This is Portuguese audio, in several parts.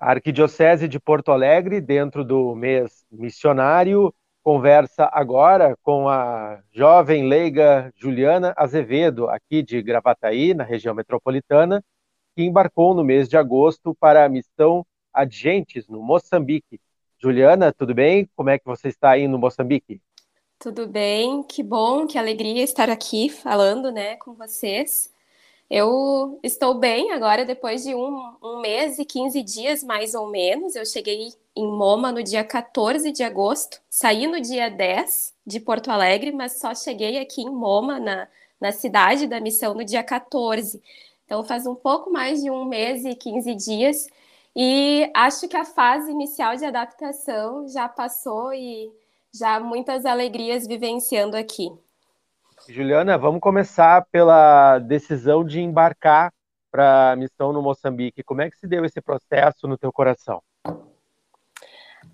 A Arquidiocese de Porto Alegre, dentro do mês missionário, conversa agora com a jovem leiga Juliana Azevedo, aqui de Gravataí, na região metropolitana, que embarcou no mês de agosto para a missão Adjentes, no Moçambique. Juliana, tudo bem? Como é que você está aí no Moçambique? Tudo bem, que bom, que alegria estar aqui falando né, com vocês. Eu estou bem agora, depois de um, um mês e 15 dias, mais ou menos. Eu cheguei em Moma no dia 14 de agosto, saí no dia 10 de Porto Alegre, mas só cheguei aqui em Moma, na, na cidade da missão, no dia 14. Então faz um pouco mais de um mês e 15 dias. E acho que a fase inicial de adaptação já passou e já muitas alegrias vivenciando aqui. Juliana, vamos começar pela decisão de embarcar para a missão no Moçambique. Como é que se deu esse processo no teu coração?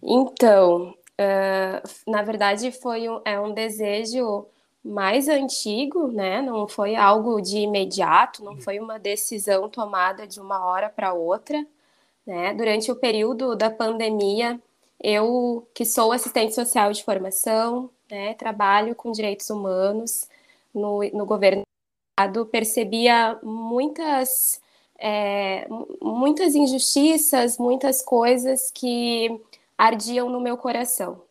Então, uh, na verdade, foi um, é um desejo mais antigo, né? Não foi algo de imediato, não foi uma decisão tomada de uma hora para outra, né? Durante o período da pandemia, eu que sou assistente social de formação, né? Trabalho com direitos humanos no, no governo percebia muitas é, muitas injustiças, muitas coisas que ardiam no meu coração.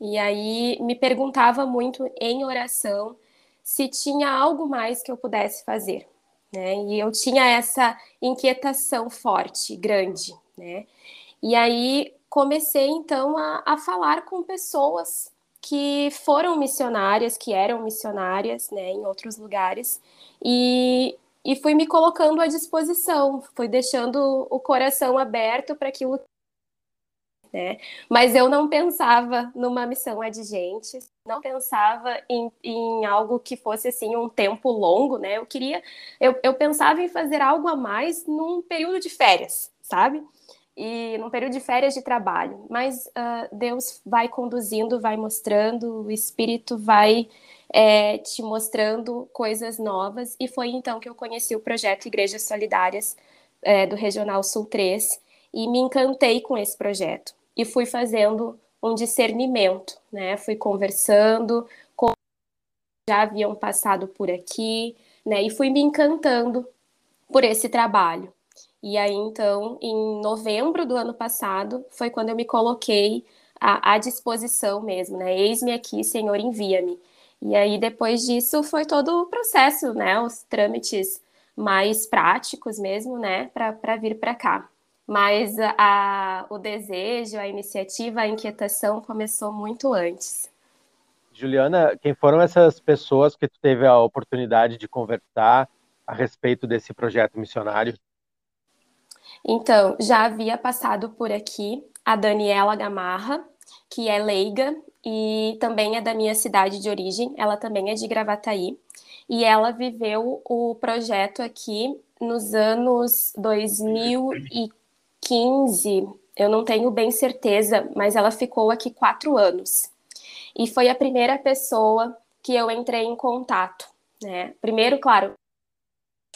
E aí me perguntava muito em oração se tinha algo mais que eu pudesse fazer, né? E eu tinha essa inquietação forte, grande, né? E aí comecei então a, a falar com pessoas que foram missionárias, que eram missionárias, né, em outros lugares, e, e fui me colocando à disposição, fui deixando o coração aberto para aquilo né? Mas eu não pensava numa missão adigente, não pensava em, em, algo que fosse assim um tempo longo, né? Eu queria, eu, eu pensava em fazer algo a mais num período de férias, sabe? E num período de férias de trabalho. Mas uh, Deus vai conduzindo, vai mostrando, o Espírito vai é, te mostrando coisas novas. E foi então que eu conheci o projeto Igrejas Solidárias é, do Regional Sul 3 e me encantei com esse projeto. E fui fazendo um discernimento, né? Fui conversando com já haviam passado por aqui, né? E fui me encantando por esse trabalho. E aí, então, em novembro do ano passado, foi quando eu me coloquei à, à disposição mesmo, né? Eis-me aqui, Senhor, envia-me. E aí, depois disso, foi todo o processo, né? Os trâmites mais práticos mesmo, né? Para vir para cá. Mas a, o desejo, a iniciativa, a inquietação começou muito antes. Juliana, quem foram essas pessoas que tu teve a oportunidade de conversar a respeito desse projeto missionário? Então, já havia passado por aqui a Daniela Gamarra, que é leiga e também é da minha cidade de origem, ela também é de Gravataí, e ela viveu o projeto aqui nos anos 2015, eu não tenho bem certeza, mas ela ficou aqui quatro anos. E foi a primeira pessoa que eu entrei em contato, né? Primeiro, claro,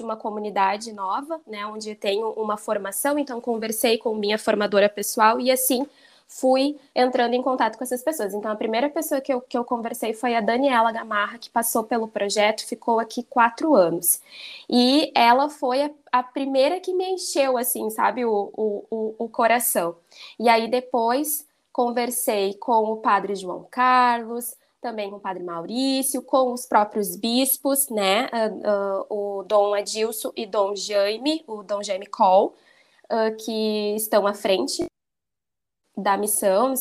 uma comunidade nova, né, onde tenho uma formação, então conversei com minha formadora pessoal e assim fui entrando em contato com essas pessoas. Então, a primeira pessoa que eu, que eu conversei foi a Daniela Gamarra, que passou pelo projeto, ficou aqui quatro anos. E ela foi a, a primeira que me encheu, assim, sabe, o, o, o, coração. E aí, depois, conversei com o padre João Carlos, também com o padre Maurício, com os próprios bispos, né, uh, uh, o Dom Adilson e Dom Jaime, o Dom Jaime Cole, uh, que estão à frente da missão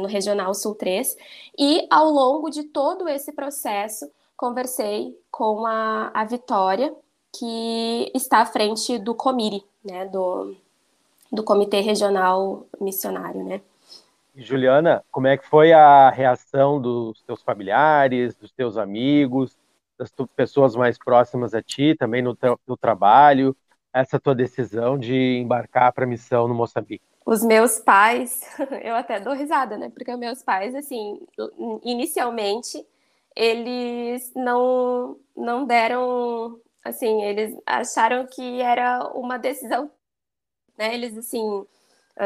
no Regional Sul 3, e ao longo de todo esse processo, conversei com a, a Vitória, que está à frente do Comiri, né, do, do Comitê Regional Missionário, né. Juliana, como é que foi a reação dos teus familiares, dos teus amigos, das pessoas mais próximas a ti, também no, no trabalho, essa tua decisão de embarcar para a missão no Moçambique? Os meus pais, eu até dou risada, né? Porque meus pais, assim, inicialmente, eles não, não deram, assim, eles acharam que era uma decisão, né? Eles, assim,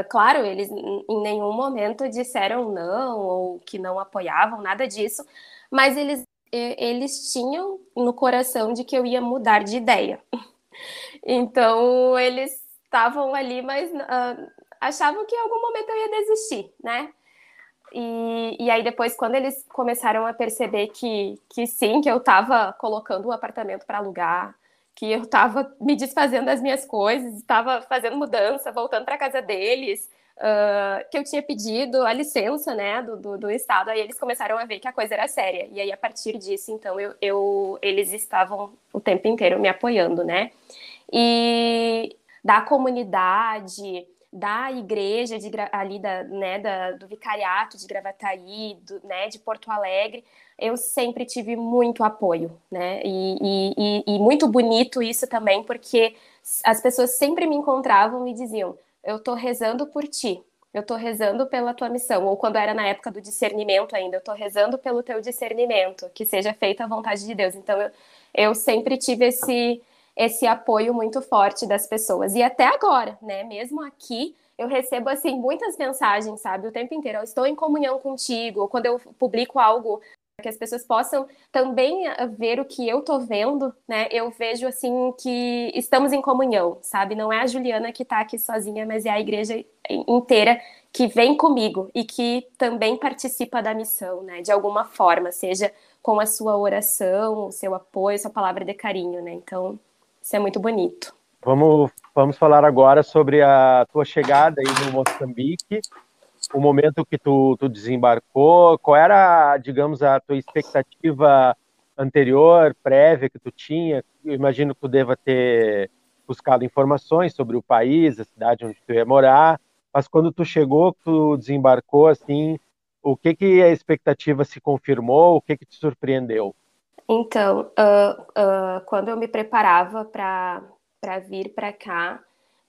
claro, eles em nenhum momento disseram não ou que não apoiavam, nada disso, mas eles, eles tinham no coração de que eu ia mudar de ideia. então, eles estavam ali, mas uh, achavam que em algum momento eu ia desistir, né? E, e aí depois, quando eles começaram a perceber que, que sim, que eu estava colocando o apartamento para alugar, que eu estava me desfazendo das minhas coisas, estava fazendo mudança, voltando para casa deles, uh, que eu tinha pedido a licença, né, do, do, do, estado. Aí eles começaram a ver que a coisa era séria. E aí a partir disso, então, eu, eu eles estavam o tempo inteiro me apoiando, né? E da comunidade, da igreja de, ali da, né, da, do vicariato de Gravataí, do, né, de Porto Alegre, eu sempre tive muito apoio, né? E, e, e, muito bonito isso também, porque as pessoas sempre me encontravam e diziam: Eu estou rezando por ti, eu estou rezando pela tua missão. Ou quando era na época do discernimento ainda, eu estou rezando pelo teu discernimento, que seja feita a vontade de Deus. Então eu, eu sempre tive esse esse apoio muito forte das pessoas. E até agora, né? Mesmo aqui, eu recebo assim muitas mensagens, sabe, o tempo inteiro. Eu estou em comunhão contigo. Quando eu publico algo que as pessoas possam também eh, ver o que eu tô vendo, né? Eu vejo assim que estamos em comunhão, sabe? Não é a Juliana que está aqui sozinha, mas é a igreja inteira que vem comigo e que também participa da missão, né? De alguma forma, seja com a sua oração, o seu apoio, sua palavra de carinho, né? Então, isso é muito bonito. Vamos, vamos falar agora sobre a tua chegada aí no Moçambique, o momento que tu, tu desembarcou, qual era, digamos, a tua expectativa anterior, prévia que tu tinha? Eu imagino que tu deva ter buscado informações sobre o país, a cidade onde tu ia morar, mas quando tu chegou, tu desembarcou, assim, o que que a expectativa se confirmou, o que que te surpreendeu? Então, uh, uh, quando eu me preparava para vir para cá,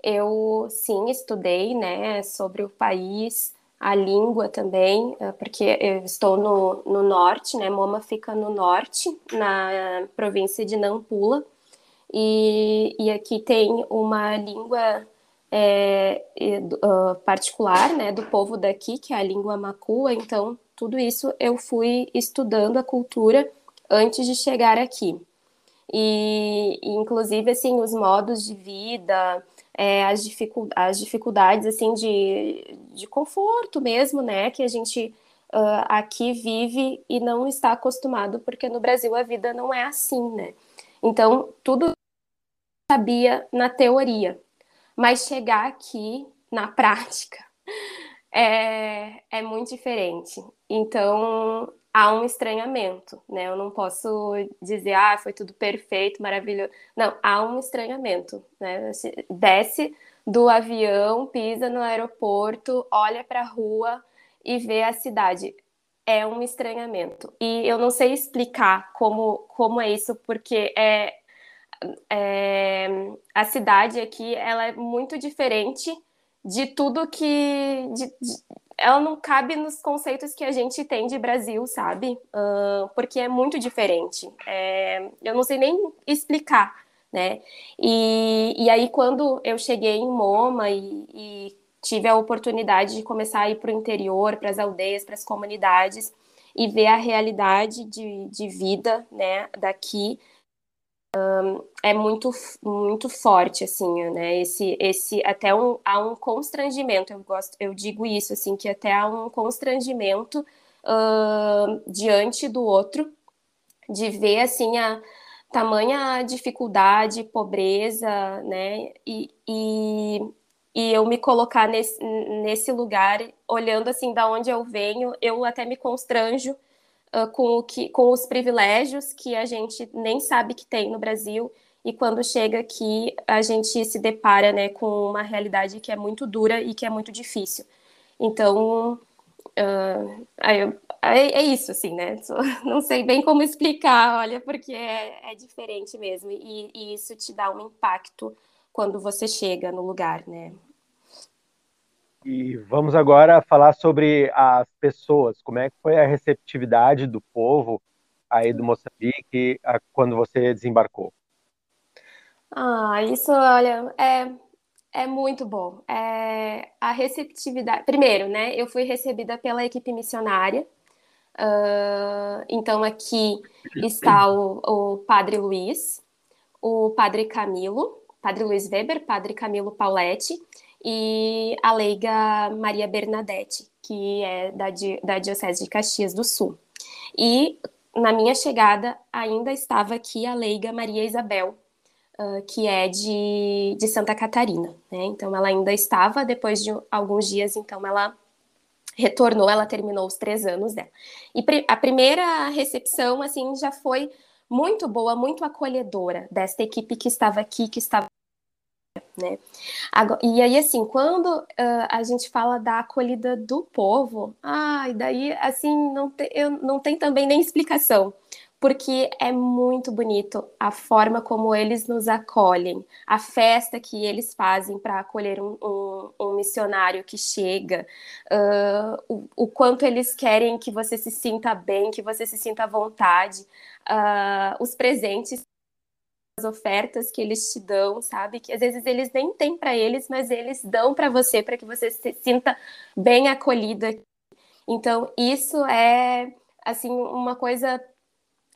eu sim estudei né, sobre o país, a língua também, uh, porque eu estou no, no norte, né? Moma fica no norte, na província de Nampula, e, e aqui tem uma língua é, particular né, do povo daqui, que é a língua macua, então tudo isso eu fui estudando a cultura antes de chegar aqui. E, inclusive, assim, os modos de vida, é, as, dificu as dificuldades, assim, de, de conforto mesmo, né, que a gente uh, aqui vive e não está acostumado, porque no Brasil a vida não é assim, né. Então, tudo sabia na teoria, mas chegar aqui na prática é, é muito diferente. Então, há um estranhamento, né? Eu não posso dizer, ah, foi tudo perfeito, maravilhoso. Não, há um estranhamento, né? Desce do avião, pisa no aeroporto, olha para a rua e vê a cidade. É um estranhamento. E eu não sei explicar como, como é isso, porque é, é a cidade aqui ela é muito diferente de tudo que. De, de, ela não cabe nos conceitos que a gente tem de Brasil, sabe? Uh, porque é muito diferente. É, eu não sei nem explicar, né? E, e aí, quando eu cheguei em Moma e, e tive a oportunidade de começar a ir para o interior, para as aldeias, para as comunidades, e ver a realidade de, de vida né, daqui, um, é muito muito forte assim né esse esse até um, há um constrangimento eu gosto eu digo isso assim que até há um constrangimento uh, diante do outro de ver assim a tamanha dificuldade pobreza né e, e, e eu me colocar nesse, nesse lugar olhando assim da onde eu venho eu até me constranjo com, o que, com os privilégios que a gente nem sabe que tem no Brasil e quando chega aqui a gente se depara né, com uma realidade que é muito dura e que é muito difícil. Então, uh, é, é, isso, assim, né? Não sei bem como explicar, olha, porque é, é diferente mesmo e, e, isso te dá um impacto quando você chega no lugar, né? E vamos agora falar sobre as pessoas. Como é que foi a receptividade do povo aí do Moçambique quando você desembarcou? Ah, isso, olha, é, É muito bom. É, a receptividade. Primeiro, né? Eu fui recebida pela equipe missionária. Uh, então, aqui está o, o, Padre Luiz, o Padre Camilo, Padre Luiz Weber, Padre Camilo Pauletti e a leiga Maria Bernadette, que é da, da Diocese de Caxias do Sul. E na minha chegada ainda estava aqui a leiga Maria Isabel, uh, que é de, de Santa Catarina. Né? Então ela ainda estava, depois de alguns dias, então ela retornou, ela terminou os três anos dela. E a primeira recepção, assim, já foi muito boa, muito acolhedora desta equipe que estava aqui, que estava né? e aí, assim, quando uh, a gente fala da acolhida do povo, ah, e daí, assim, não, te, eu, não tem também nem explicação, porque é muito bonito a forma como eles nos acolhem, a festa que eles fazem para acolher um, um, um, missionário que chega, uh, o, o, quanto eles querem que você se sinta bem, que você se sinta à vontade, uh, os presentes ofertas que eles te dão, sabe? Que às vezes eles nem têm para eles, mas eles dão para você para que você se sinta bem acolhida. Então, isso é assim uma coisa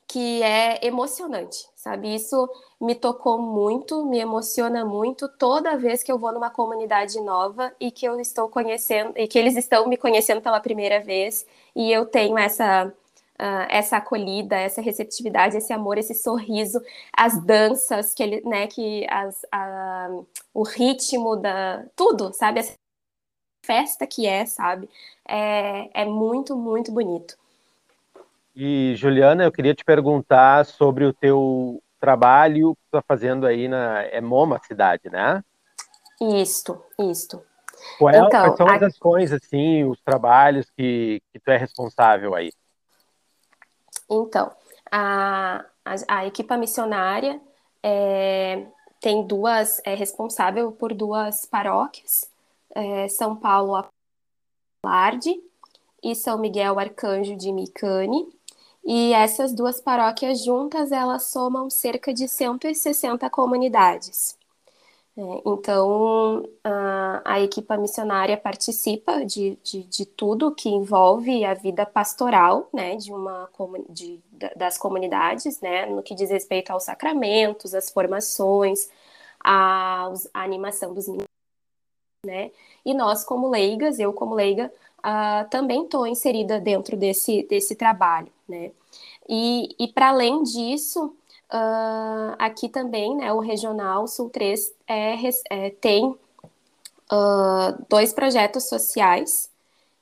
que é emocionante, sabe? Isso me tocou muito, me emociona muito toda vez que eu vou numa comunidade nova e que eu estou conhecendo e que eles estão me conhecendo pela primeira vez e eu tenho essa uh, essa acolhida, essa receptividade, esse amor, esse sorriso, as danças que ele, né, que as, a, o ritmo da tudo, sabe, essa festa que é, sabe, é, é muito, muito bonito. E Juliana, eu queria te perguntar sobre o teu trabalho que tu está fazendo aí na é Moma cidade, né? Isto, isto. Qual é, então, quais são a... as ações, assim, os trabalhos que, que tu é responsável aí? Então, a, a, a equipa missionária é, tem duas, é responsável por duas paróquias, é, São Paulo Larde e São Miguel Arcanjo de Micane. E essas duas paróquias juntas, elas somam cerca de 160 comunidades. Então, a, a equipa missionária participa de, de, de, tudo que envolve a vida pastoral né, de uma, de, das comunidades, né, no que diz respeito aos sacramentos, às formações, a, a animação dos. Né? E nós, como leigas, eu como leiga, também estou inserida dentro desse, desse trabalho. Né? E, e para além disso, Uh, aqui também, né, o Regional Sul 3 é, é tem uh, dois projetos sociais,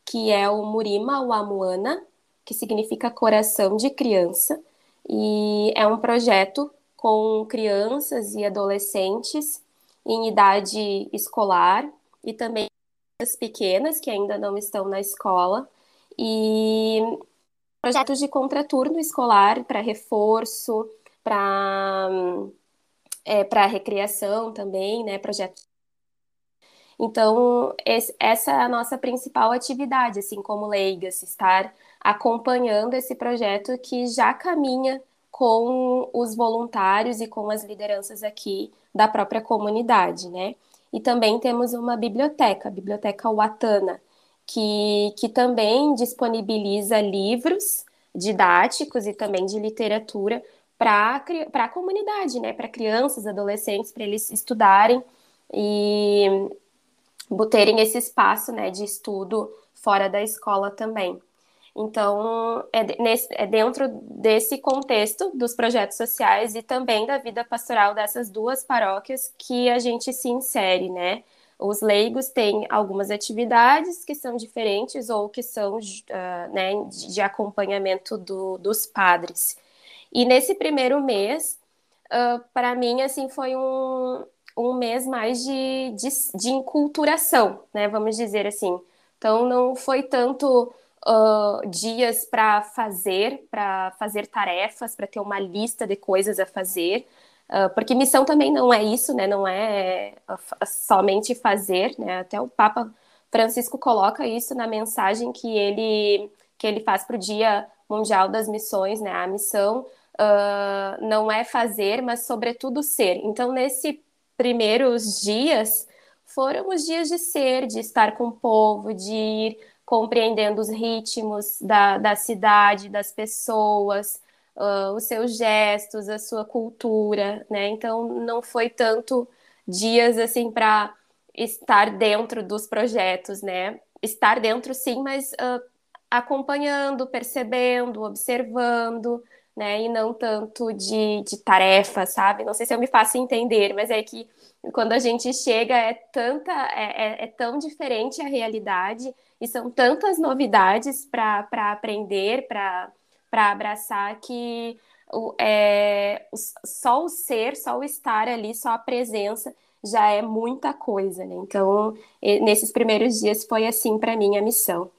que é o Murima Wamuana, que significa Coração de Criança, e é um projeto com crianças e adolescentes em idade escolar e também as pequenas que ainda não estão na escola e projetos de contraturno escolar para reforço, para é, para recreação também, né, projetos. Então, esse, essa é a nossa principal atividade, assim como leigas, estar acompanhando esse projeto que já caminha com os voluntários e com as lideranças aqui da própria comunidade, né? E também temos uma biblioteca, a Biblioteca Watana, que, que também disponibiliza livros didáticos e também de literatura para a comunidade, né? Para crianças, adolescentes, para eles estudarem e terem esse espaço né, de estudo fora da escola também. Então, é, nesse, é, dentro desse contexto dos projetos sociais e também da vida pastoral dessas duas paróquias que a gente se insere, né? Os leigos têm algumas atividades que são diferentes ou que são uh, né, de acompanhamento do, dos padres. E nesse primeiro mês, uh, para mim, assim, foi um, um mês mais de, de, de enculturação, né? Vamos dizer assim. Então, não foi tanto uh, dias para fazer, para fazer tarefas, para ter uma lista de coisas a fazer, uh, porque missão também não é isso, né? Não é somente fazer, né? Até o Papa Francisco coloca isso na mensagem que ele que ele faz para o Dia Mundial das Missões, né? A missão uh, não é fazer, mas sobretudo ser. Então, nesses primeiros dias, foram os dias de ser, de estar com o povo, de ir compreendendo os ritmos da, da cidade, das pessoas, uh, os seus gestos, a sua cultura, né? Então não foi tanto dias assim para estar dentro dos projetos, né? Estar dentro sim, mas uh, acompanhando, percebendo, observando, né? E não tanto de, de tarefa, sabe? Não sei se eu me faço entender, mas é que quando a gente chega é tanta, é, é, é tão diferente a realidade e são tantas novidades para aprender, para abraçar que o, é, só o ser, só o estar ali, só a presença já é muita coisa, né? Então, nesses primeiros dias foi assim para mim a missão.